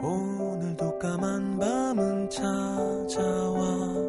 오늘도 까만 밤은 찾아와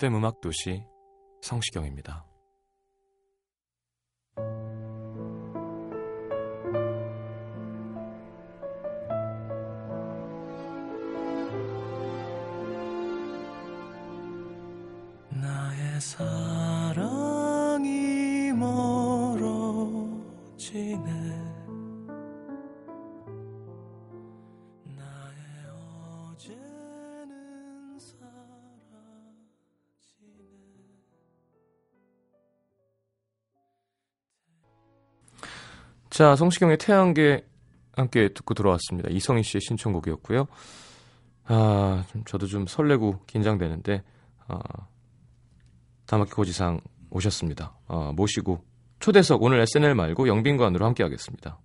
FM 음악 도시 성시경입니다. 자, 성시경의 태양계 함께 듣고 들어왔습니다. 이성희 씨의 신청곡이었고요. 아, 좀 저도 좀 설레고 긴장되는데 아, 다마키 고지상 오셨습니다. 아, 모시고 초대석 오늘 SNL 말고 영빈관으로 함께 하겠습니다.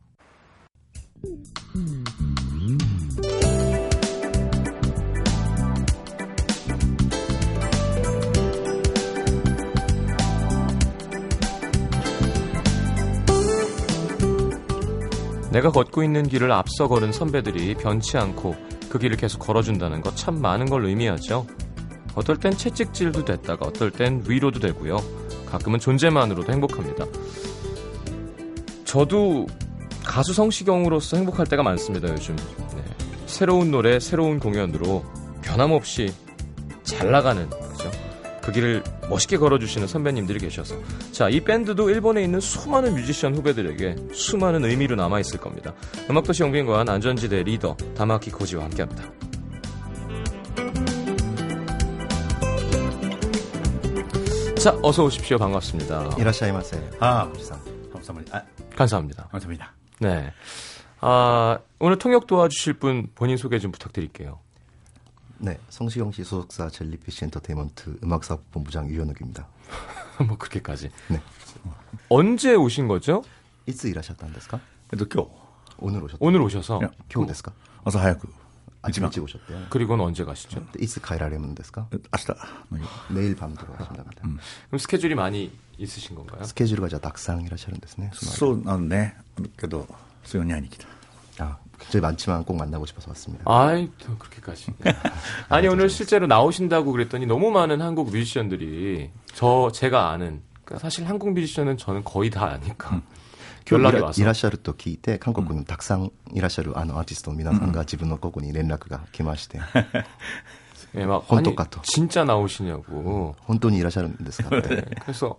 내가 걷고 있는 길을 앞서 걸은 선배들이 변치 않고 그 길을 계속 걸어준다는 것 참 많은 걸 의미하죠. 어떨 땐 채찍질도 됐다가 어떨 땐 위로도 되고요. 가끔은 존재만으로도 행복합니다. 저도 가수 성시경으로서 행복할 때가 많습니다, 요즘. 네. 새로운 노래, 새로운 공연으로 변함없이 잘 나가는, 그죠? 그 길을 멋있게 걸어주시는 선배님들이 계셔서. 자 이 밴드도 일본에 있는 수많은 뮤지션 후배들에게 수많은 의미로 남아있을 겁니다. 음악도시 영빈관 안전지대 리더 다마키 코지와 함께합니다. 자 어서 오십시오. 반갑습니다. 이라시아이마세 아 감사합니다. 아. 감사합니다. 감사합니다. 네. 아, 오늘 통역 도와주실 분 본인 소개 좀 부탁드릴게요. 네, 성시경 씨 소속사 젤리피쉬 엔터테인먼트 음악사업본부장 유현욱입니다. 뭐 그렇게까지. 네. 언제 오신 거죠? 이츠 일하셨다는데스까? 네, 또 교. 오늘 오셨. 오늘 오셔서 네, 교 데스까? 어서 하야구. 아침 일찍 오셨대요. 그리고는 언제 가시죠? 네, 이츠 가이라레면 데스까? 아시다. 내일 밤 들어가신답니다. 음. 그럼 스케줄이 많이 있으신 건가요? 스케줄이 가자 낙상이라 하시는 데스네. 소, 아, 네. 그래도 수연이 아니기다. 아, 굉장히 많지만 꼭 만나고 싶어서 왔습니다. 아이, 또 그렇게까지. 아니, 오늘 실제로 나오신다고 그랬더니 너무 많은 한국 뮤지션들이 저, 제가 아는, 그러니까 사실 한국 뮤지션은 저는 거의 다 아니까. 今日 연락이 いら 와서. いらっしゃると聞いて、韓国にたくさんいらっしゃるあのアーティストの皆さんが自分のここに連絡が来まして、 예, 막, 혼돈 아니, 같아. 진짜 나오시냐고. 本当にいらっしゃるんですかって、 네, 그래서,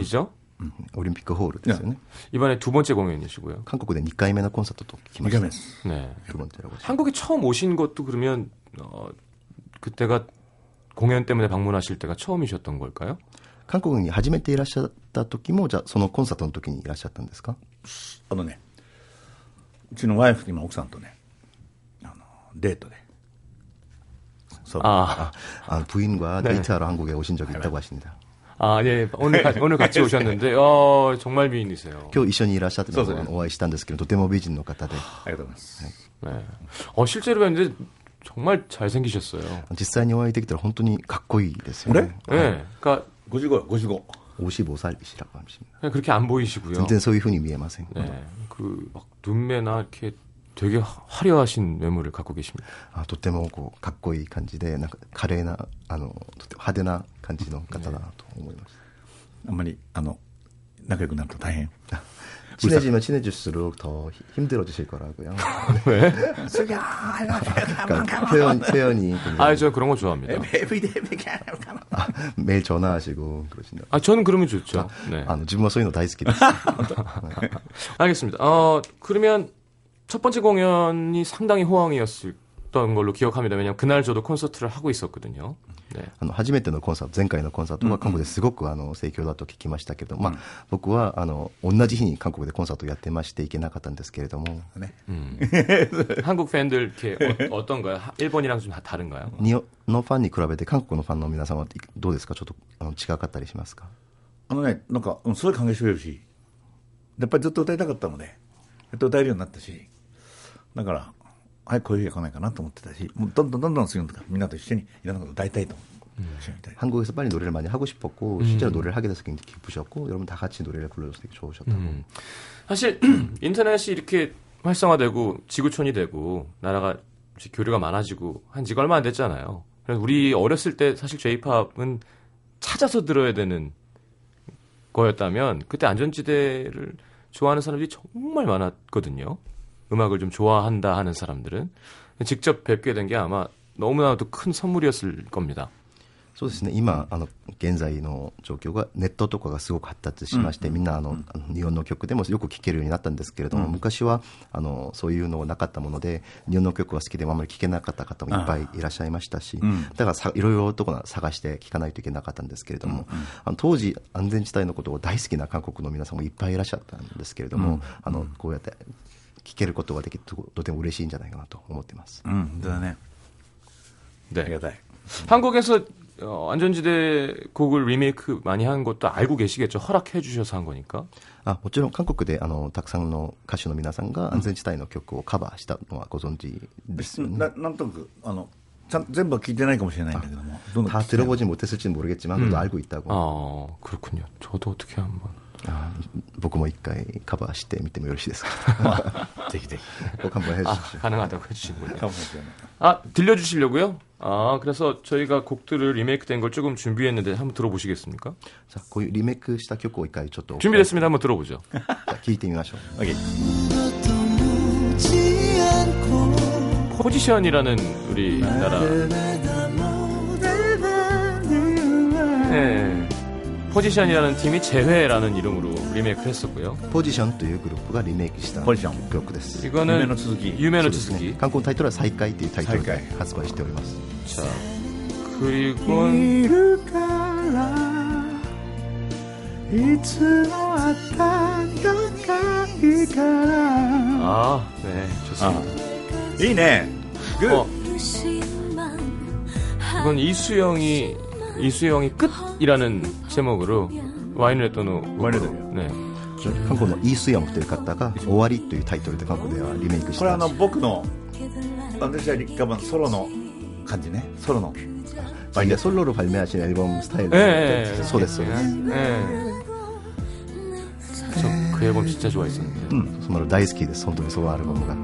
이죠. 음, 올림픽 홀을 됐어요. 이번에 두 번째 공연이시고요. 한국에 2回目の 콘서트도 2回目です。 네. 두 번째라고 하십니다. 한국에 처음 오신 것도 그러면 어, 그때가 공연 때문에 방문하실 때가 처음이셨던 걸까요? 韓国に初めていらっしゃった時もじゃあそのコンサートの時にいらっしゃったんですかあのね、うちのワイフ、今奥さんとね、あの、デートで。そう。 아, 아, 부인과 네. 데이트하러 한국에 오신 적이 있다고 하십니다. 아, 예. 오늘, 가- 오늘 같이 오셨는데, 어, 정말 미인이세요. 今日一緒にいらっしゃってたのそうそうをお会いしたんですけど、とても美人の方で、ありがとうございます。 네. 어, 실제로 뵀는데 정말 잘생기셨어요. 実際にお会いできたら本当にかっこいいですよね。 네. 그러니까 55요, 55. 55살이시라고 하십니다. 그냥 그렇게 안 보이시고요. 全然そういう風に見えません。 네. 그, 막, 눈매나 이렇게 되게 화- 화려하신 외모를 갖고 계십니다. あとてもこうかっこいい感じで、なんか華麗な、あの、とても派手な感じの方だなと思いましあんまり、あの、仲良くなると大変。 다. 친해지면 친해질수록 더 히- 힘들어지실 거라고요. 왜? 그러니까 표현, 표현이 굉장히 아, 저 그런 거 좋아합니다. 아, 매일 전화하시고 그러신다. 아, 저는 그러면 좋죠. 네. あの、自分はそういうの大好きです。 알겠습니다. 어, 그러면 첫 번째 공연이 상당히 호황이었던 걸로 기억합니다. 왜냐면 그날 저도 콘서트를 하고 있었거든요. 네. あの、初めてのコンサート、前回のコンサートは韓国ですごくあの、盛況だと聞きましたけど、まあ、僕はあの、同じ日に韓国でコンサートをやってまして行けなかったんですけれども、ね。 한국 팬들 이렇게 어, 떤가요 일본이랑 좀 다른가요? 日本のファンに比べて韓国のファンの皆さんはどうですかちょっとあの違かったりしますかあのね、なんか、うんすごい歓迎してくれるし、やっぱりずっと歌いたかったので、やっと歌えるようになったし、 だから、はい、こういう日が来ないかなと思ってたし、もうどんどんどんどん次のとか、みんなと一緒にいろんなこと歌いたいと思う。一緒に歌いたい 한국에서 빨리 노래를 많이 하고 싶었고 실제로 노래를 하게 돼서 굉장히 기쁘셨고 여러분 다 같이 노래를 불러줘서 되게 좋으셨다고 음. 사실 인터넷이 이렇게 활성화되고 지구촌이 되고 나라가 이제 교류가 많아지고 한 지가 얼마 안 됐잖아요. 그래서 우리 어렸을 때 사실 J-팝은 찾아서 들어야 되는 거였다면 그때 안전지대를 좋아하는 사람들이 정말 많았거든요. 음악을 좀 좋아한다 하는 사람들은 직접 뵙게 된 게 아마 너무나도 큰 선물이었을 겁니다. そうですね今あの現在の状況がネットとかがすごく発達しまして、みんなあの、あの日本の曲でもよく聴けるようになったんですけれども、昔はあのそういうのがなかったもので日本の曲が好きでもあまり聴けなかった方もいっぱいいらっしゃいましたし、だからさいろいろとこ探して聴かないといけなかったんですけれども、あの当時安全地帯のことを大好きな韓国の皆さんもいっぱいいらっしゃったんですけれども、あのこうやって 聴けることができてととても嬉しいんじゃないかなと思っています。うん、本当だね。あ 네. りがたい。 한국에서 어, 안전지대 곡을 리메이크 많이 한 것도 알고 계시겠죠. 허락해 주셔서 한 거니까. あもちろん韓国であのたくさんの歌手の皆さんが安全地帯の曲をカバーしたのはご存知ですよね。ななんとなく、あの、ちゃん全部は聞いてないかもしれないんだけども、どんどん 다 聞きたい 들어보지 못했을지는 모르겠지만 그래도 알고 있다고. 아, 그렇군요. 저도 어떻게 한번. 아, 僕も一回カバーしてみてもよろしいですかぜひぜひ。 꼭 한번 아, 해주십시오. 가능하다고 해주시는군요. かもしれない。 아, 들려주시려고요? 아, 그래서 저희가 곡들을 리메이크된 걸 조금 준비했는데 한번 들어보시겠습니까? さあこういうリメイクした曲を一回ちょっと 준비됐습니다. 한번 들어보죠. じゃあ聞いてみましょう。 오케이. 묻지 않고 포지션이라는 우리나라 네. 포지션이라는 팀이 재회라는 이름으로 리메이크를 했었고요. ポジションというグループがリメイクしたポジション曲です。 이거는 유메노 츠스기. 유메노 そうですね 츠스기. 韓国のタイトルは再開というタイトルで再開発売しております。 자, 그리고 いるからいつもあったかいから 아, 네, 좋습니다. いいね。グ어, ー 이건 이수영이 이수영이 끝이라는 제목으로 와인을 했던 후 와인을 했던 네. 韓国のイースヨンという方が終わりというタイトルで韓国ではリメイクしたこれあの、僕の、私は立花ソロの感じね。ソロの。 이제 솔로로 발매하신 앨범 스타일. 예, 예, 소데스. 소데스. 예. 저그 앨범 진짜 좋아했었는데. 음, 정말 大好きです. 본当に 소로 앨범가.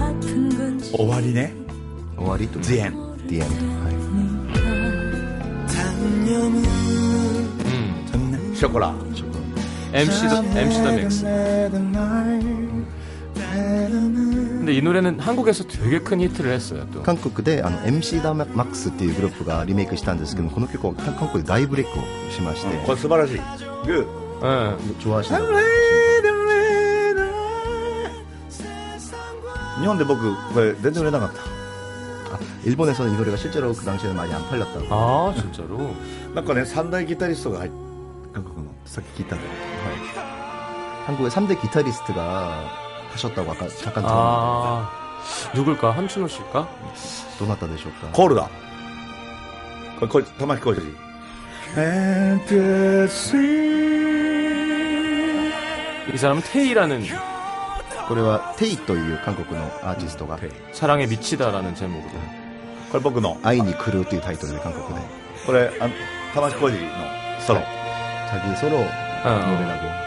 아낀다는 終わりね。 終わりと The end. The end. はい。 단념은 음. ショコラ。 조금 MC 더 MC 더 맥스. 내던 날 때로는 근데 이 노래는 한국에서 되게 큰 히트를 했어요. 또. 韓国であの MC ダマックスっていうグループがリメイクしたんですけどもこの曲を韓国で大ブレイクをしまして、これ素晴らしい。グ 예. 좋아하시는 ー。日本で僕、これ全然売れなかっあ 일본에서는 이 노래가 실제로 그 당시에는 많이 안 팔렸다고. 아 진짜로. た。なんかね、三大ギタリストが入って、韓国の、さっき聞いたんだけ 한국의 3대 기타리스트가 하셨다고 아까 잠깐 들었는데 아 누굴까? 함춘호 씨일까? どなたでしょうかど、コールだ。 これこれ玉置浩二 Fantasy 이 사람은 테이라는 これはテイという韓国のアーティストが 사랑에 미치다라는 제목으로 これ 僕の会いに来るというタイトルで韓国でこれあの玉置浩二のソロ 자기 소로 노래라고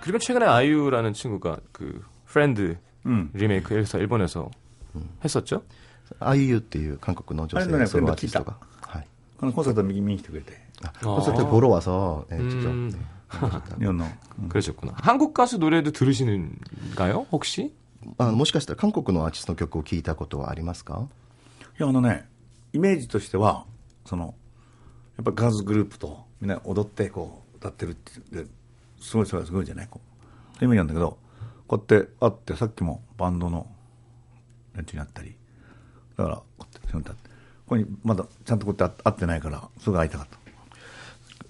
그리고 최근에 아이유라는 친구가 그 프렌드 うん。 리메이크에서 일본에서 했었죠. あゆゆっていう韓国の女あれのね性ソロアーティストが、はい、このコンサート右見に来てくれて。 콘서트 보러 와서 네, 직접 음. 네, 日本の。うん 그러셨구나. 한국 가수 노래도 들으시는가요? 혹시? あもしかしたら韓国のアーティストの曲を聴いたことはありますか？いや、あのね、イメージとしては、その、やっぱガーズグループとみんな踊ってこう歌ってるってすごいすごいすごいじゃない？こう。そういう意味なんだけど、こうやって会って、さっきもバンドの連中に会ったり、だから、こうやってここにまだちゃんとこうやって会ってないから、すぐ会いたかった。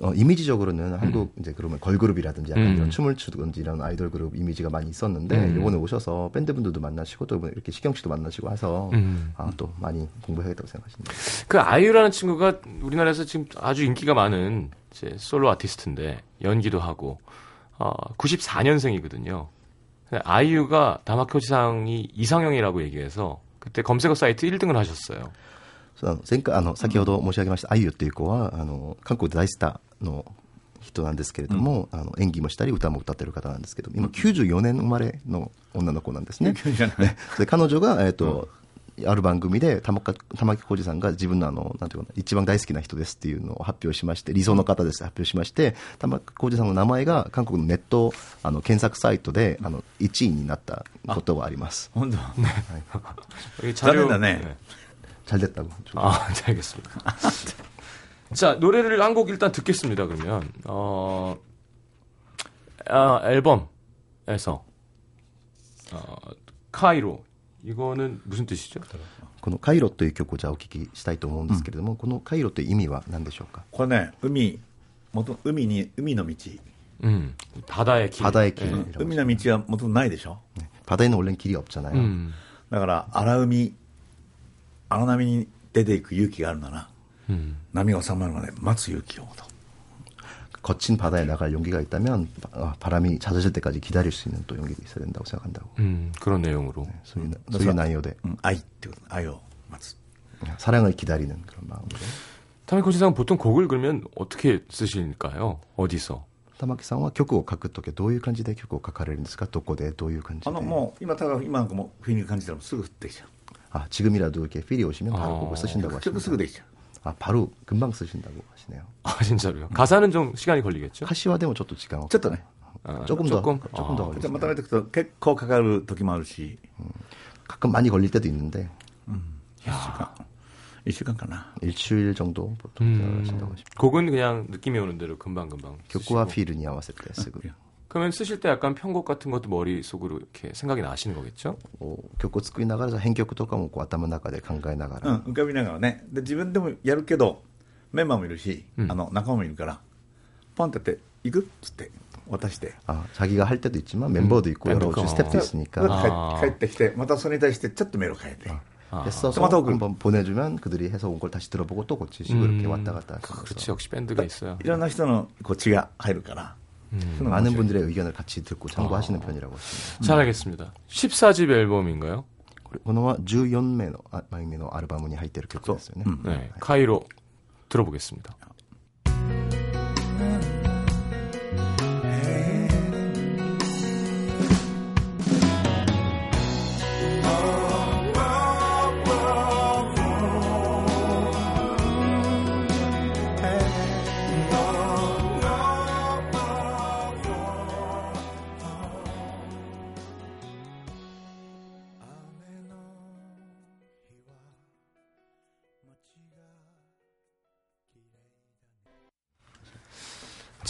어, 이미지적으로는 한국 이제 그러면 걸그룹이라든지 약간 음. 이런 춤을 추든지 이런 아이돌 그룹 이미지가 많이 있었는데 음. 이번에 오셔서 밴드분들도 만나시고 또 이렇게 시경 씨도 만나시고 해서 음. 아, 또 많이 공부해야겠다고 생각하십니다. 그 아이유라는 친구가 우리나라에서 지금 아주 인기가 많은 이제 솔로 아티스트인데 연기도 하고 어, 94년생이거든요. 아이유가 다마코지상이 이상형이라고 얘기해서 그때 검색어 사이트 1등을 하셨어요. あの前回あの先ほど申し上げましたあゆゆっていう子はあの韓国で大スターの人なんですけれども、あの演技もしたり歌も歌ってる方なんですけど今94年生まれの女の子なんですね。じゃないねそれ。彼女が、えっとある番組で玉か玉置浩二さんが自分のあのなんていうかな一番大好きな人ですっていうのを発表しまして理想の方です発表しまして玉置浩二さんの名前が韓国のネットあの検索サイトであの1位になったことがあります。本当여기 残念だね。 잘 됐다고. 아, 네, 알겠습니다. 자, 노래를 한 곡 일단 듣겠습니다, 그러면. 어, 아, 앨범에서, 어, 카이로. 이거는 무슨 뜻이죠? このカイロという曲をじゃあお聞きしたいと思うんですけれども、このカイロという意味は何でしょうかこれね、海、元海に、海の道。 음, 바다의 길. 바다의 길. 예. 海の道は元々ないでしょ 바다에는 원래는 길이 없잖아요. 음, だから荒海 荒波に出ていく勇気があるなら 음. 波が収まるまで待つ勇気をと 거친 바다에 나갈 용기가 있다면 아, 바람이 잦아질 때까지 기다릴 수 있는 또 용기가 있어야 된다고 생각한다고. 음, 그런 내용으로. 소유, 소유 나이오대 うん愛ってこと愛を待つ 사랑을 기다리는 그런 마음으로. 타미코지상 보통 곡을 그러면 어떻게 쓰실까요? 어디서? 玉木さんは曲を書くときはどういう感じで曲を書かれるんですかどこでどういう感じであのもう今ただ今なんかもうフィーリング感じたらすぐ降ってきちゃう 아, 지금이라도 이렇게 필이 오시면 바로 아, 그거 어, 쓰신다고 하시네요. 쓰고 되죠. 아, 바로 금방 쓰신다고 하시네요. 아, 진짜로요? 가사는 좀 시간이 걸리겠죠? 하시와되면 저도 지금. 저도 어, 아, 조금 더 조금, 조금 더 걸리죠. 맞다 맞다. 거 가가를 더기 마을시. 가끔 많이 걸릴 때도 있는데. 음. 야. 일시간가나 일주일 정도 보통 음. 하신다고 싶어요. 곡은 그냥 느낌이 오는 대로 금방 금방. 교쿠와 피르니아와 세트 쓰고요. 그러면 쓰실 때 약간 편곡 같은 것도 머릿속으로 이렇게 생각이 나시는 거겠죠? 어, 曲を作りながら編曲とかもこう頭の中で考えながら、うん浮かびながらねで自分でもやるけどメンバーもいるし、うんあの仲間もいるからポンってやって「行く?」っつって渡して。 아, 자기가 할 때도 있지만 멤버도 있고 여러 멤버가. 가지 스텝도 있으니까 아. 帰帰ってきてまたそれに対してちょっとメロ変えて、 아, 했어서 토마토 그- 한번 보내주면 그들이 해서 온 걸 다시 들어보고 또 고치시고 음. 이렇게 왔다 갔다 하시면서 그렇지 역시 밴드가 있어요. いろんな人のこう血が入るから、 そういうのが面 많은 白い 분들의 의견을 같이 듣고 참고하시는 편이라고 하십니다. 잘 알겠습니다. 14집 앨범인가요? このは14名のあ枚目のアルバムに入っている曲ですよね。そううん 네, 카이로 들어보겠습니다.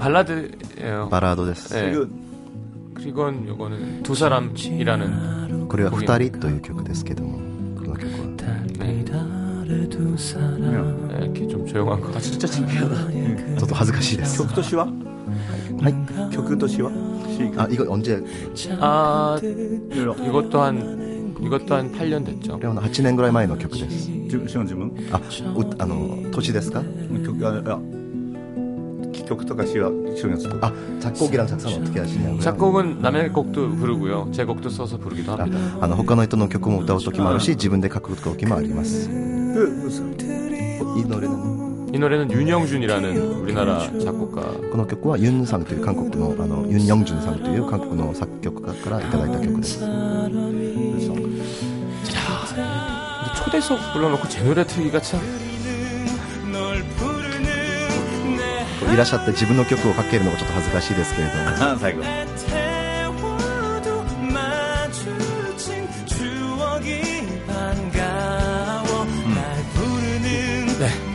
발라드예요. バラードです、 예. 이거 이건 요거는 두 사람이라는 これは「二人」という曲ですけどもこの曲は 네. 두 사람 예, 이렇게 좀 조용한 거. 아 진짜 창피하다. ちょっと恥ずかしいです曲と詩ははい曲と詩は詩あ이거 언제 아 いろいろ 이것도 한 이것도 한 8년 됐죠. これは8年ぐらい前の曲です自分詩の自分あうあの年ですか曲あ いや曲とか詩は一緒にやつとあ작곡이랑작사는 어떻게 하시냐고요 작곡은 남의 곡도 부르고요. 제 곡도 써서 부르기도 あ 합니다. あの他の人の曲も歌う時もあるし自分で書く時もありますで嘘いい노래는 이 노래는 윤영준이라는 우리나라 작곡가. この曲はユンさんという韓国のあのユン・ヨンジュンさんという韓国の作曲家からいただいた曲です 근데 초대석 불러놓고 제 노래 틀기가 참 いらっしゃって自分の曲をかけるのがちょっと恥ずかしいですけれどもあ最後 태워도 마주친 추억이 반가워 날 부르는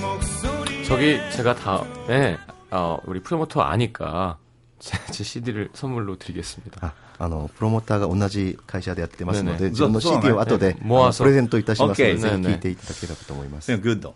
목소리 저기 제가 다음에 어, 우리 프로모터 아니까 제, 제 CD를 선물로 드리겠습니다. ああのプロモーターが同じ会社でやってますのねえねえで自分のそう CD を後でねモアソあのプレゼントいたしますので OK ぜひねえねえ聴いていただければと思います그냥 굿도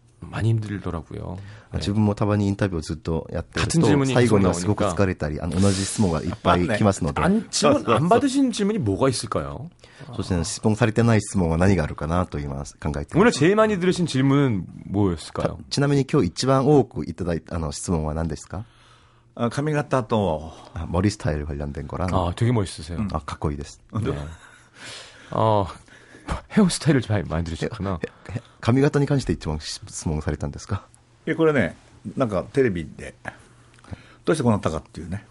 많이 힘들더라고요. 自分もたまにインタビューをずっとやってる 같은 질문이 と最後にはすご 계속 く疲れたりあの同じ質問がいっぱい来ますので 안, 질문 안 받으신 질문이 뭐가 있을까요? そして質問されてない質問は何があるかなと今考えていま 오늘 す 제일 많이 들으신 질문은 뭐였을까요? ちなみに今日一番多くいただいたあの質問は何ですかあ髪型とあ森スタイル관련된거랑 아, 되게 멋있으세요. あかっこいいです。 어, 헤어스타일을 잘 만드셨구 나. 髪型に関して一番質問されたんですか？いやこれね、なんかテレビで、どうしてこうなったかっていうね。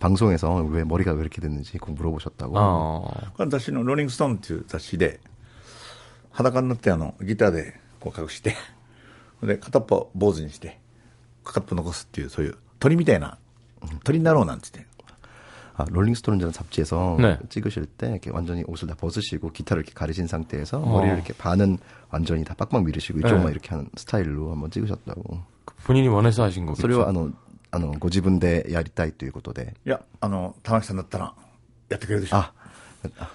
방송에서 왜 머리가 왜 이렇게 됐는지 꼭 물어보셨다 고. ローリングストーンっていう雑誌で裸になってあのギターでこう隠して で片っぽ坊主にして片っぽ残すっていうそういう鳥みたいな鳥になろうなんつって。 아, 롤링스톤이라는 잡지에서 네. 찍으실 때 이렇게 완전히 옷을 다 벗으시고 기타를 이렇게 가리신 상태에서 머리를 이렇게 반은 완전히 다 빡빡 밀으시고 이쪽만 네. 이렇게 하는 스타일로 한번 찍으셨다고. 본인이 원해서 하신 거겠죠. それはあのあのご自分でやりたいということで。いやあの玉木さんだったらやってくれるでしょ 아,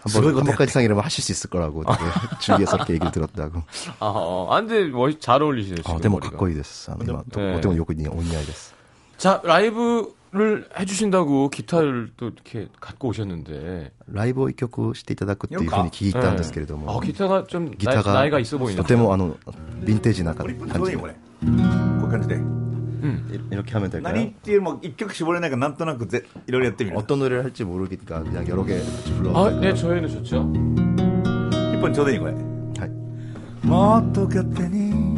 한번 한번까지 상이라면 하실 수 있을 거라고 되게 주위에서 이렇게 얘기를 들었다고. 아, 어, 아, 근데 멋, 잘 어울리시네요. 아, 지금 でも 머리가. かっこいいです。あの今、と 네 とてもよく似お似合いです。 자, 라이브 를 해주신다고 기타를 또 이렇게 갖고 오셨는데. ライブを一曲していただくっていうふうに聞いたんですけれども、 아, 기타가 좀 ギター 나이, が 나이가 있어 보이는. とてもあのヴィンテージな感じこれちょうどいいこれこういう感じで 이렇게 하면 何っ 될까요? ていうも一曲絞れないからなんとなくぜいろいろやってみる 어떤 노래를 할지 모르니까 그냥 여러 개 불러. 아, 네, 저희는 좋죠. 一本ちょうどいいこれ はいもっと勝手に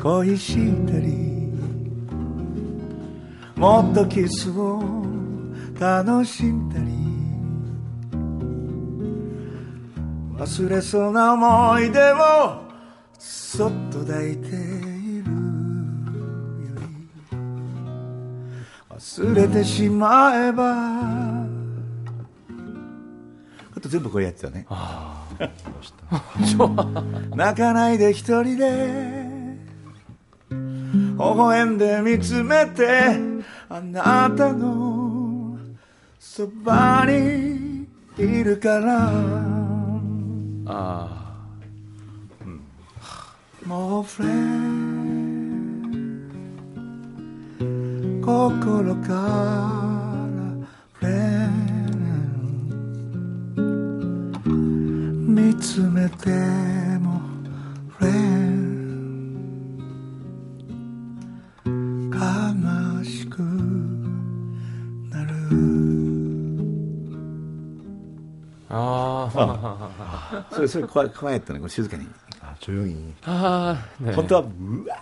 恋したり もっとキスを楽しんだり。忘れそうな思い出をそっと抱いているより。忘れてしまえば。あと全部これやってたね。泣かないで一人で微笑んで見つめてあなたのそばにいるから。 아, もうフレン心からフレン見つめて아, それ、それ、怖い、怖いってね、こう静かに。 아, 조용히. 아, 네. 本当は、うわ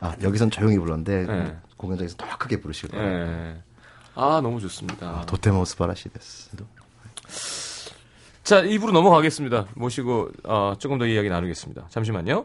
아, 여기선 조용히 불렀는데 네. 공연장에서 더 크게 부르시더라고요. 네. 아, 너무 좋습니다. 아, 도테모 스파라시 데스. 자, 입으로 넘어가겠습니다. 모시고 어, 조금 더 이야기 나누겠습니다. 잠시만요.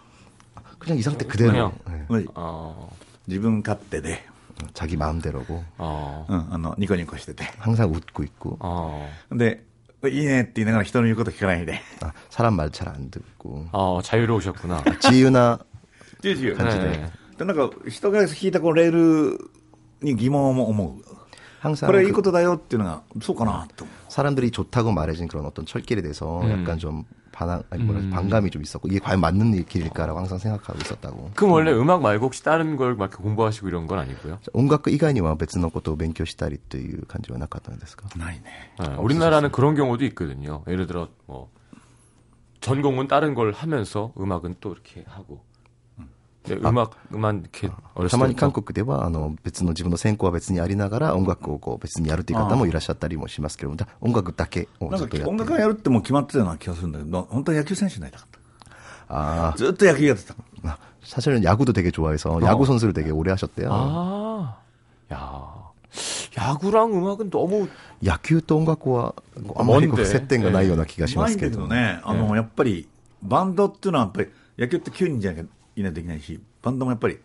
그냥 이 상태 그대로. 네. 어... 어. 지분 갓대대. 어, 자기 마음대로고. 어. 응, 아ニコニコしてて 항상 웃고 있고. 어. 근데 いいねって言いながら人の言うこと聞かないで. 아, 사람 말 잘 안 듣고. 어, 자유로우셨구나. 아, 지유나 지유. 간지네. 뭔가人が引いたこのレールに疑問を思う. 항상 그래 이 것도 다요っていうのがそうかなと 사람들이 좋다고 말해진 그런 어떤 철길에 대해서 음. 약간 좀 반항, 아니 뭐라 반감이 좀 있었고 이게 과연 맞는 일- 길일까라고 항상 생각하고 있었다고. 그럼 원래 음악 말고 혹시 다른 걸 막 공부하시고 이런 건 아니고요? 音楽以外には別のことを勉強したりという感じはなかったんですかないね。 네, 우리나라는 그런 경우도 있거든요. 예를 들어 뭐 전공은 다른 걸 하면서 음악은 또 이렇게 하고. 네, 음악만 이렇게 た 어렸을 まに 때부터 韓国ではあの別の自分の専攻は別にありながら音楽をこう別にやるという方もいらっしゃったりもしますけども、だ音楽だけをなんかずっとやって音楽がやるってもう決まってたような気がするんだけど、本当は野球選手になりたかっあた。ずっと野球やってた。 아, 사실은 야구도 되게 좋아해서 야구 선수를 되게 오래 하셨대요. 아, 야, 야구랑 음악은 너무 野球と音楽はこうあまりこう먼데接点がないような気がしうまいんますけれども。だけどね、あの、やっぱり、バンドっていうのはやっぱり、野球って9人じゃなきゃ いないとできないし、バンドもやっぱり、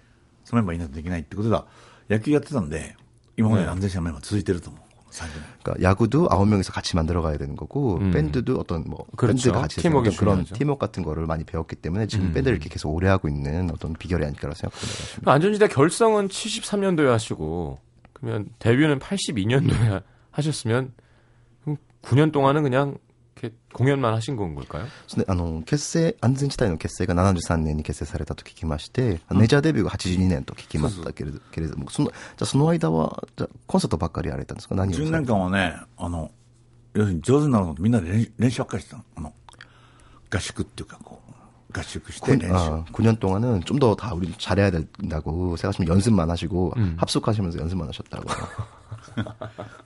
そのメンバーいないとできないってことだ、野球やってたんで、今まで安全者のメンバー続いてると思う。30年。 그러니까 야구도 아홉 명이서 같이 만들어 가야 되는 거고 음. 밴드도 어떤 뭐 그렇죠. 밴드가 같이 팀워크가 어떤 그런 중요하죠. 팀워크 같은 거를 많이 배웠기 때문에 지금 음. 밴드를 이렇게 계속 오래 하고 있는 어떤 비결이 아닐까라고 생각합니다. 안전지대 결성은 73년도에 하시고 그러면 데뷔는 82년도에 하셨으면 그럼 9년 동안은 그냥 이렇게 공연만 하신 건 걸까요? それであの結成安全地帯の結成が73年に結成されたと聞きまして、メジャーデビューが82年と聞きましたけれどけれどもそのじゃあその間はじゃあコンサートばっかりやられたんですか何をさ10れて年間はね、あの、要するに上手になるのとみんなで練練習ばっかりしてたの。あの、合宿っていうか、こう、合宿して練習。 아, 9년 동안은 좀 더 다 우리 잘해야 된다고 생각하시면 연습만 하시고 합숙하시면서 연습만 하셨다고.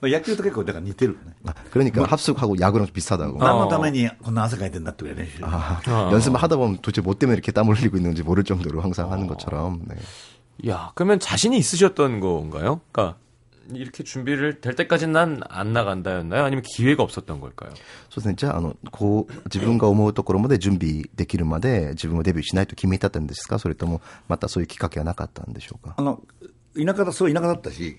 野球と結構だから似てるね。 아, 그러니까 합숙하고 야구랑 좀 비슷하다고. 何のためにこんな汗かいてんだってぐらい練習。 아, 연습을 하다 보면 도대체 뭐 때문에 이렇게 땀을 흘리고 있는지 모를 정도로 항상 하는 것처럼. 네. 야, 그러면 자신이 있으셨던 건가요? 그러니까 이렇게 준비를 될 때까지는 난 안 나간다였나요? 아니면 기회가 없었던 걸까요? そうですね。じゃあ、あの、こう、自分が思うところまで準備できるまで自分をデビューしないと決めてたんですかそれとも、またそういうきっかけはなかったんでしょうかあの、田舎だ、そう田舎だったし、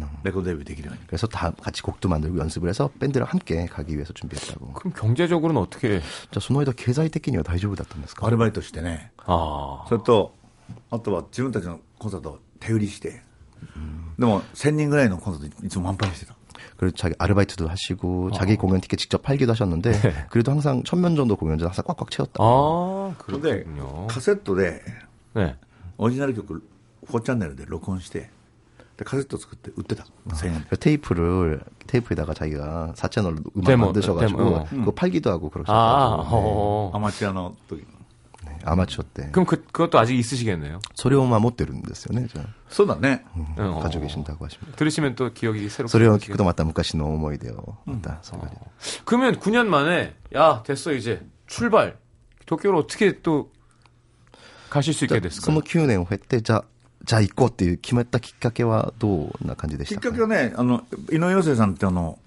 어. 레코드 데뷔 되기로 하니까. 그래서 다 같이 곡도 만들고 연습을 해서 밴드랑 함께 가기 위해서 준비했다고. 그럼 경제적으로는 어떻게? じゃあ, その間経済 的には大丈夫だったんですかアルバイトしてね。ああ。それと、あとは自分たちのコンサート手売りして。でも1000人ぐらいのコンサートいつも販売してた。 그리고 자기 아르바이트도 하시고 아. 자기 어. 공연 티켓 직접 팔기도 하셨는데 네. 그래도 항상 천 명 정도 공연장 항상 꽉꽉 채웠다. 아, 그런데 카세트에 네. 오리지널 곡을 4 채널에 로콘 시대. でカセット作って売ってた1000円で 그 테이프를 테이프에다가 자기가 4채널로 음악 데모, 만드셔가지고 데모, 어. 그거 팔기도 하고 아, 그러셨다고. 어. アマチュアの時 네, 아마추어 때. 그럼 그, 그것도 아직 있으시겠네요. 소리오만 못 들은んですよね. 저. そうだね 어. 가지고 계신다고 하십니다. 들으시면 또 기억이 새롭게. それを 생기시겠- 聞くとまた昔の思い出をまたそれが 그러면 9년 만에, 야, 됐어, 이제. 출발. 도쿄로 어떻게 또 가실 수 있게 そ 됐을까요? の9年を経って じゃあじゃあ行こうっていう決めたきっかけはどんな感じでしきったかかけはねあの井上陽生さんってあの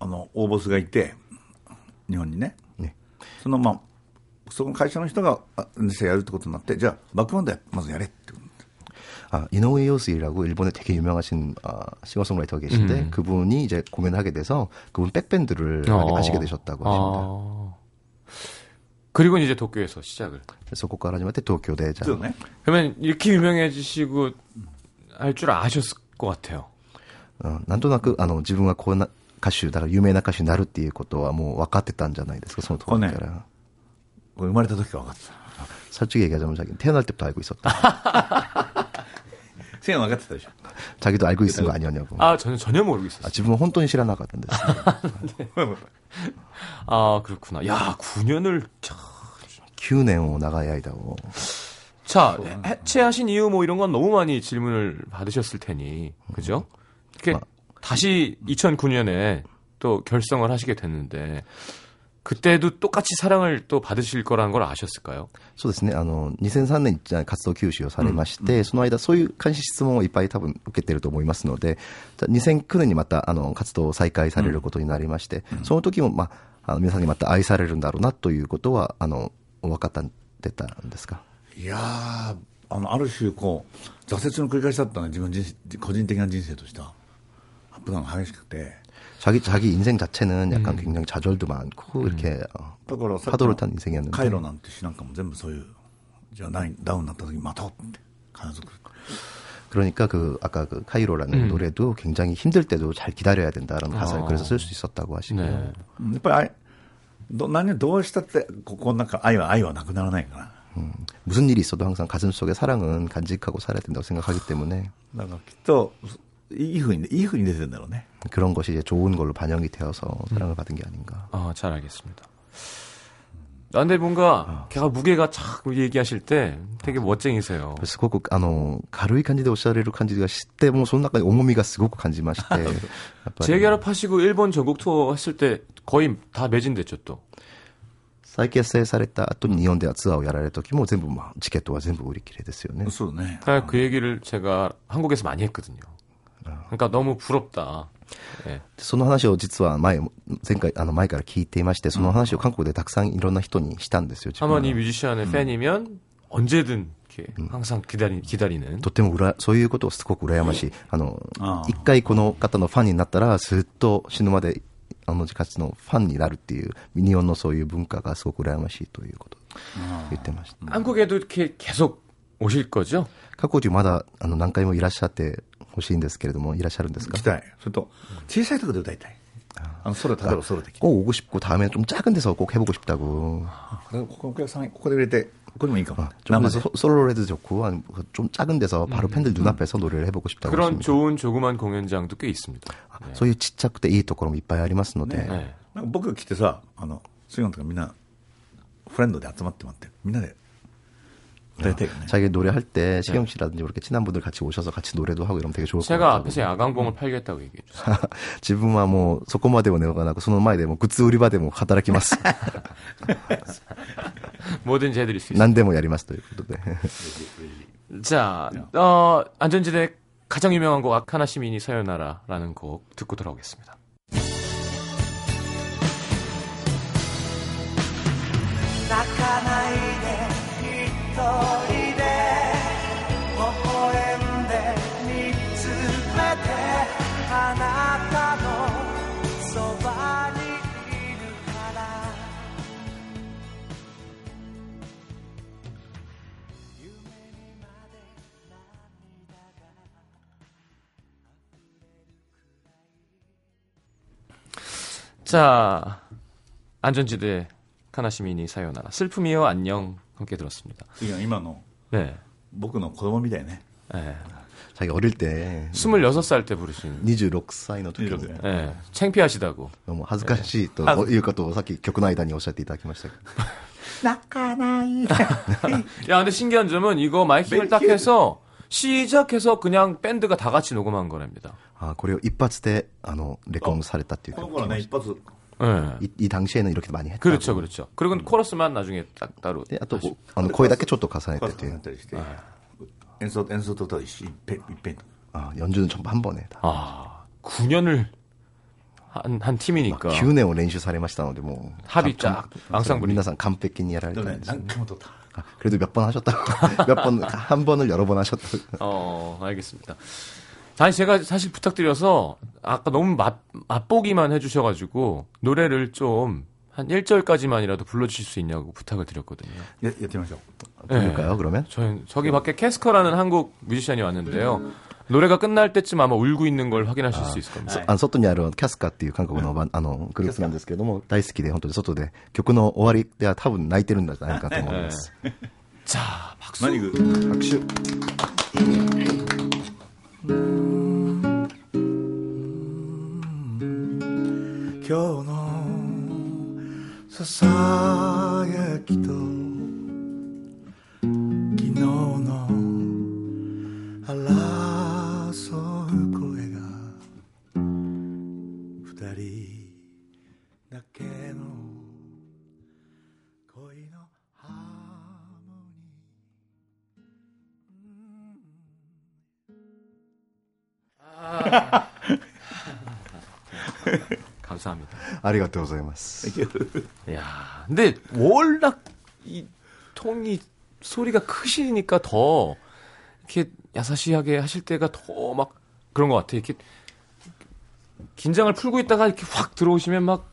あの大ボスがいて日本にねねそのまあその会社の人があ実際やるってことになってじゃあバックバンドやまずやれってことになって 아, 이노우에 요스이라고 일본에 되게 유명하신 아, 싱어송라이터가 계신데 음. 그분이 이제 공연을 하게 돼서 그분 백밴드를 어. 하게 하시게 되셨다고 하십니다. 아. 그리고 이제 도쿄에서 시작을. 그래서 그거를 하지만 도쿄대 자 そうね 그러면 이렇게 유명해지시고 할 줄 아셨을 것 같아요. 어, なんとなくあの自分はこうな歌手だから有名な歌手になるっていうことはもう分かってたんじゃないですかその当時から。これ生まれた時から分かってた 솔직히 얘기하자면 자기 태어날 때부터 알고 있었다. 생각 안 같았다. 자기도 알고 있는 거 아니었냐고. 아, 저는 전혀 모르고 있었어. 아, 지금은 혼돈이 실현나 같던데. 아, 그렇구나. 야, 9년을. 큐네오 나가야 이다고. 자, 해체하신 이유 뭐 이런 건 너무 많이 질문을 받으셨을 테니. 그죠? 이렇게 아, 다시 2009년에 또 결성을 하시게 됐는데 그때도 똑같이 사랑을 또 받으실 거라는 걸 아셨을까요? そうですね。あの、2003年にじゃあ活動休止をされまして、その間、そういう監視質問をいっぱい多分受けてると思いますので、じゃあ2009年にまた、あの、活動を再開されることになりまして、その時も、まあ、あの、皆さんにまた愛されるんだろうなということは、あの、分かってたんですかいやーあのある種こう挫折の繰り返しだったね自分人生個人的な人生としてはアップダウンが激しくて 자기, 자기 인생 자체는 약간 굉장히 좌절도 많고, 이렇게, 어, だからさっき 파도를 の 탄 인생이었는데. カイロなんて詩なんかも全部そういうじゃあダウンダウンになった時待とうって必ず来る 그러니까 그, 아까 그 카이로라는 노래도 굉장히 힘들 때도 잘 기다려야 된다라는 가사를 그래서 쓸 수 있었다고 하시고요. 네. うんやっぱり愛ど何どうしたってここの中愛は愛はなくならないから 음, 무슨 일이 있어도 항상 가슴 속에 사랑은 간직하고 살아야 된다고 생각하기 때문에 だからき っといいふうにいいふうに出てるんだろうね 그런 것이 이제 좋은 걸로 반영이 되어서 사랑을 받은 게 아닌가. 아, 잘 알겠습니다. 아, 근데 뭔가, 걔가 무게가 착 얘기하실 때 되게 멋쟁이세요. すごくあの軽い感じでおっしゃられる感じがしてもうその中に重みがすごく感じましてやっぱり 재결합하시고 일본 전국 투어 했을 때 거의 다 매진됐죠, 또. 再結成された後に日本ではツアーをやられる時も全部、まあ、チケットは全部売り切れですよね。そうね 그, 그 얘기를 제가 한국에서 많이 했거든요. 그러니까 너무 부럽다. 예. その話を実は前、前回、あの前から聞いていまして、その話を韓国でたくさんいろんな人にしたんですよ、自分は 하모니 뮤지션의 팬이면 언제든 이렇게 항상 기다리, 기다리는. とってもうら、そういうことをすごく羨ましい。あのああ、一回この方のファンになったら、ずっと死ぬまで、あの時活のファンになるっていう、日本のそういう文化がすごく羨ましいということを言ってました。 한국에도 이렇게 계속 오실 거죠? 過去中まだ、あの、何回もいらっしゃって ほしいんですけれども、いらっしゃるんですか来たいそれと小さいところで歌いたいあのソロ例えばソロできて 꼭 오고 싶고, 다음에 좀 작은 데서 꼭 해보고 싶다고. ここお客さんここで入れてここでもいいかも 아, 좀生 그래서 で 소- 솔로로 해도 좋고, 아니면 좀 작은 데서 바로 팬들 눈앞에서 노래를 해보고 싶다고 그런 하십니다. 좋은 조그만 공연장도 꽤 있습니다. 네. そういうちっちゃくていいところもいっぱいありますので、 네. なんか僕が来てさあの水ンとかみんなフレンドで集まってもらってみんなで 네, 어, 네, 자기 노래할 때 시경 씨라든지 이렇게 친한 분들 같이 오셔서 같이 노래도 하고 이러면 되게 좋을 것 같아요. 제가 앞에서 야광봉을 팔겠다고 얘기해 주세요. 지금은 뭐 소꼬마 대고 뭐 내가 나고 その前でグッズ売り場で働きます. 뭐든지 해드릴 수 있어요. 난데모 뭐 야리마스도 있고 네. 자, 어, 안전지대 가장 유명한 곡 아카나 시민이 서요나라라는 곡 듣고 돌아오겠습니다. 나카나이 자, 안전지대 카나시민이 사요나라. 슬픔이요, 안녕. 함께 들었습니다. 次は今の 네. 僕の子供みたいね。 네. 자기 어릴 때 26살 때 부르신 26歳の時に26 네. 창피하시다고. もう恥ずかしいということをさっき曲の間におっしゃっていただきましたけど。 야, 근데 신기한 점은 이거 마이킹을 딱 해서 시작해서 그냥 밴드가 다 같이 녹음한 거랍니다. あこれを一発であのレコードされたっていうこの曲を頃ね、一発、 네. 이, 이 당시에는 이렇게 많이 했다. 그렇죠, 그렇죠. 그리고 코러스만 나중에 딱 따로. であとあの声だけちょっと重ねててカットになったりして、演奏、演奏と歌を一緒にいっぺん、いっぺんと。 아, 연주는 전부 한 번에 다. 아, 9년을 한, 한 팀이니까. 9年を練習されましたのでもう 합이 쫙 앙상블이.皆さん完璧にやられ 너 たん 네 です 何回も撮った。 아, 그래도 몇 번 하셨다고 몇 번 한 번을 여러 번 하셨다고 어, 알겠습니다. 아니, 제가 사실 부탁드려서 아까 너무 맛, 맛보기만 해주셔가지고 노래를 좀 한 1절까지만이라도 불러주실 수 있냐고 부탁을 드렸거든요. ややってみましょう。 부를까요 그러면? 저, 저기 밖에 캐스커라는 한국 뮤지션이 왔는데요. 노래가 끝날 때쯤 아마 울고 있는 걸 확인하실 수 있을 겁니다. あの外にあるキャスカっていう韓国のバンあのグループなんですけども大好きで本当に外で曲の終わりでは多分泣いてるんじゃないかと思います。 자, 박수. 何ぐ 今日のささやきと昨日の争う声が二人だけの恋のハーモニー。ああ 감사합니다. 아리가또 고자이마스. 야, 근데 워낙 이 통이 소리가 크시니까 더 이렇게 야사시하게 하실 때가 더 막 그런 것 같아요. 이렇게 긴장을 풀고 있다가 이렇게 확 들어오시면 막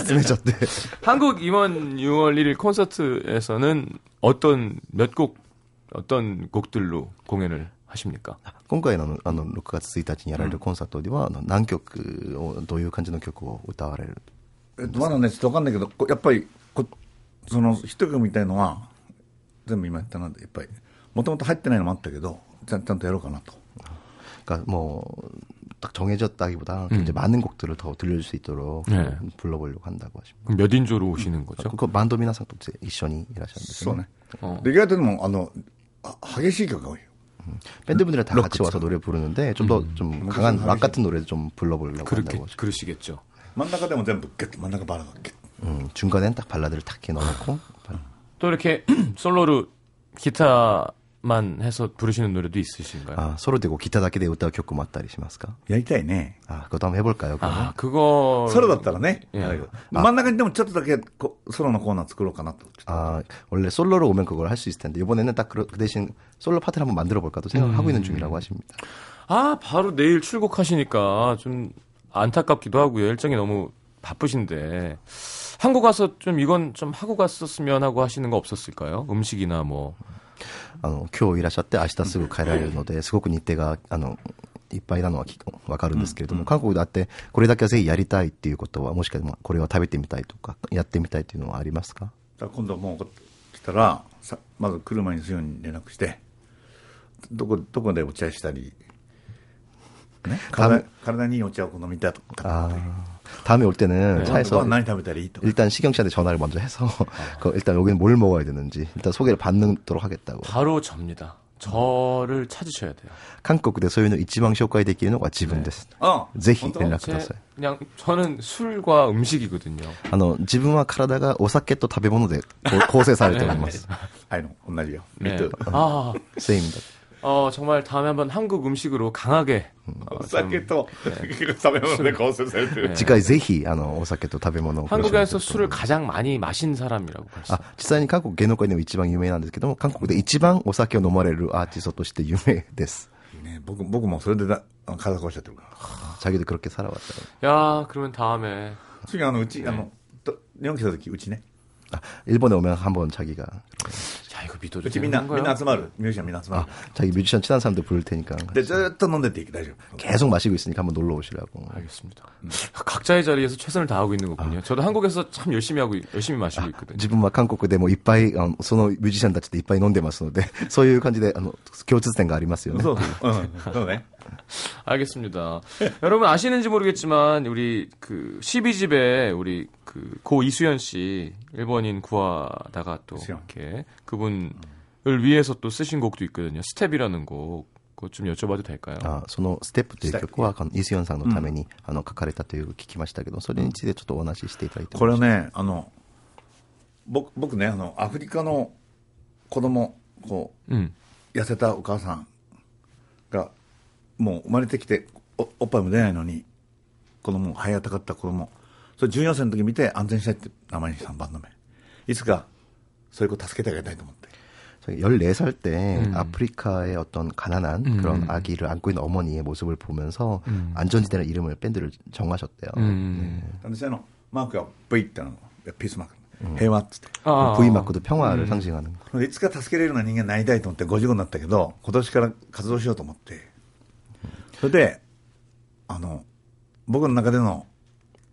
詰めちゃって 한국 이번 6월 1일 콘서트에서는 어떤 몇 곡 어떤 곡들로 공연을 하십니까? 今回のあの6月1日にやられるコンサートでは、あの何曲をどういう感じの曲を歌われるえっと、まだね、ちょっとわかんないけど、こやっぱりこ、そのヒット曲みたいのは、全部今言ったなんで、やっぱり、もともと入ってないのもあったけど、ちゃんちゃんとやろうかなと。 그러니까 뭐 딱 정해졌다기보다 음. 이제 많은 곡들을 더 들려줄 수 있도록 네. 불러보려고 한다고 하십니다. 몇 인조로 오시는 거죠? 그 만도미나 상도 이션이 일하셨는데. 어. 리가든 뭐, 아, 하게시 겨가요. 밴드분들이 다 같이 와서 노래 부르는데 좀 더좀 음. 음. 강한 음. 락 같은 노래도 좀 불러보려고 그렇게, 한다고 그러시겠죠. 만나가 되면 전부 만나가 말아갈게. 음, 중간엔 딱 발라드를 탁 넣어놓고 또 이렇게 솔로로 기타 만 해서 부르시는 노래도 있으신가요? 아, 서로 대고 기타 だけで歌う曲もあったりしますかやりたいね。 아, 그것도 한번 해볼까요? 그러면? 아, 그거 ソロだったらね。ええだけど真ん中にでもちょっとだけこソロのコーナー作ろうかなと。 아, 원래 솔로로 오면 그걸 할 수 있을 텐데 이번에는 딱 그 대신 솔로 파트를 한번 만들어 볼까도 생각하고 있는 중이라고 하십니다. 아, 바로 내일 출국하시니까 좀 안타깝기도 하고요. 일정이 너무 바쁘신데 한국 가서 좀 이건 좀 하고 갔었으면 하고 하시는 거 없었을까요? 음식이나 뭐 あの今日いらっしゃって明日すぐ帰られるので すごく日程があのいっぱいなのはきわかるんですけれども、韓国であってこれだけはぜひやりたいっていうことはもしかしてこれを食べてみたいとかやってみたいっていうのはありますか？今度もう来たら、さまず来る前にすぐに連絡して、どこ、どこでお茶したり、ね、体体にいいお茶を飲みたいとか、 아, 다음에 올 때는 ご 차에서 飯何食べたらいいとか。 일단 시경 씨한테 전화를 먼저 해서 그 일단 여기는 뭘 먹어야 되는지 일단 소개를 받도록 하겠다고. 바로 접니다. 저를 찾으셔야 돼요. 한국でそういうの一番紹介できるのは自分です。あぜひ本当連絡く 제 ださい。 그냥 저는 술과 음식이거든요. あの、自分は体がお酒と食べ物でこう構成されております。はいの、同じよ。 네. 미트. 아, セイムだ。 어, 정말 다음에 한번 한국 음식으로 강하게 어, お 좀 酒と、結構食べ物で構成されてる。ね次回ぜひ、あの、お酒と食べ物を。 한국에서 술을 가장 많이 마신 사람이라고 할 수. あ、実際に韓国芸能界でも一番有名なんですけども、韓国で一番お酒を飲まれるアーティストとして有名です。ね、僕僕もそれでだあの体壊しちゃってるから。 자기도 그렇게 살아왔다고. 야, 그러면 다음에 次あのうち、あのと日本来た時うちね。 아, 일본에 오면 한번 자기 가 야, 이거 믿어도 うちみんな 되는 みんな 건가요? 集まるミュージシャンみんな集ま 아, る。 자기 뮤지션 친한 사람도 부를 테니까 でずーっと飲んでっていい大丈夫。 계속 마시고 있으니까 한번 놀러 오시라고. 알겠습니다. 각자의 자리에서 최선을 다하고 있는 거군요. 저도 한국에서 참 열심히 하고 열심히 마시고 있거든요. 自分は韓国でもいっぱい、あのそのミュージシャンたちでいっぱい飲んでますので、そういう感じで、あの、共通点がありますよね。そうそう。うん。そうね。 알겠습니다. 여러분 아시는지 모르겠지만 우리 그 12집에 우리 그 고 이수연 씨 일본인 구하다가 또 이수연. 이렇게 그분을 위해서 또 쓰신 곡도 있거든요. 스텝이라는 곡. 그거 좀 여쭤봐도 될까요? あそのステップという曲は、あのイ・スヨンさんのために、あの書かれたという聞きましたけど、それについてちょっとお話ししていただいてもこれね、あの、僕、僕ね、あの、アフリカの子供、こ 음. う、痩せたお母さんが、もう生まれてきてお、おっぱいも出ないのに、子供、早たかった子供、 それ14歳の時見て安全したいって名前にした番の目。いつかそういう子助けてあげたいと思って。14歳때 음. アフリカへ어떤 가난 한. 그런 아기를 안고 있는 어머니의 모습을 보면서 음. 안ん지대라ん이름을 밴드를 정하셨대 요. ん런데 음. ん.마크가 V 라는피ん마 크. 해ん 아. V マークと평ん를상징하는 거. いつか助けれるような人間になりたいと思って55になったけど今年から活動しようと思って。それであの僕の中での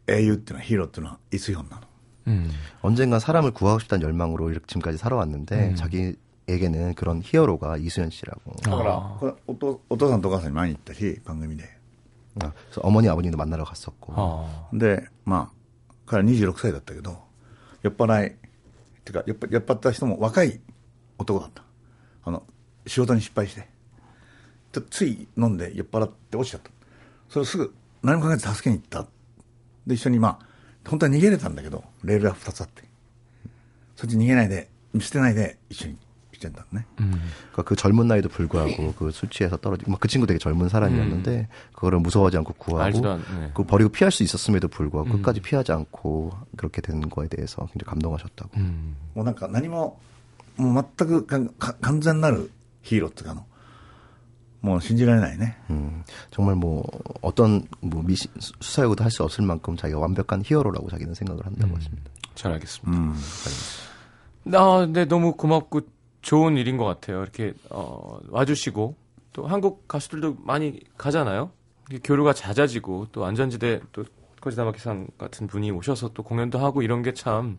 英雄っていうのは、ヒーローっていうのは、イスヒョンなの。 음. 언젠가 사람을 구하고 싶다는 열망으로 이렇게 지금까지 살아왔는데 자기에게는 그런 히어로가 이수연 씨라고. だから、これお父お父さんとお母さんに前に行ったし、番組で。 아, 그래서 어머니 아버님도 만나러 갔었고. 아. で、まあ、彼は26歳だったけど、酔っ払い、っていうか、酔っ払酔っ払った人も若い男だった。あの、仕事に失敗して。でつい飲んで酔っ払って落ちちゃった。それをすぐ、何も考えず助けに行った。 で、一緒にまあ、本当は逃げれたんだけど、レールが2つあって。そっち逃げないで、見捨てないで、一緒に来てんだね。 그러니까 그 젊은 나이도 불구하고 그 술 취해서 떨어지고 막 그 친구 되게 젊은 사람이었는데 그거를 무서워하지 않고 구하고 알지도 않- 네. 그 버리고 피할 수 있었음에도 불구하고 끝까지 피하지 않고 그렇게 된 거에 대해서 굉장히 감동하셨다고. もうなんか何も、もう全くかか完全なるヒーローっていうかあの、 뭐 진지한 아니네. 음, 정말 뭐 어떤 뭐 미신 수사 요구도 할 수 없을 만큼 자기가 완벽한 히어로라고 자기는 생각을 한다고 음. 했습니다. 잘 알겠습니다. 음. 나 아, 네, 너무 고맙고 좋은 일인 것 같아요. 이렇게 어, 와주시고 또 한국 가수들도 많이 가잖아요. 교류가 잦아지고 또 안전지대 또 거지다마키상 같은 분이 오셔서 또 공연도 하고 이런 게 참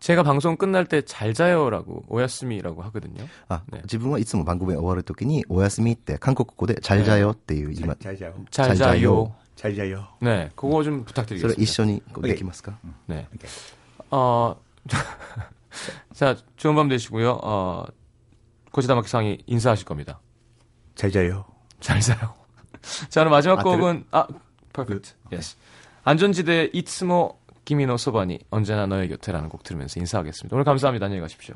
제가 방송 끝날 때 잘 자요라고, 오야스미라고 하거든요. あ、ね自分はいつも番組が終わるときに、おやすみって韓国語で、チャルジャヨっていう今、 잘 자요. 잘 잘 자요. 자요. 잘 자요. 네, 그거 좀 それ 부탁드리겠습니다. 一緒にこうはいできますか 네. 어, 자, 좋은 밤 되시고요. 어, 고지다마키상이 인사하실 겁니다. 잘 자요. 잘 자요. 자, 오늘 마지막 아, 곡은, 아, 퍼펙트. 예스. 안전지대 이츠모 기미노 소바니 언제나 너의 곁에라는 곡 들으면서 인사하겠습니다. 오늘 감사합니다. 안녕히 가십시오.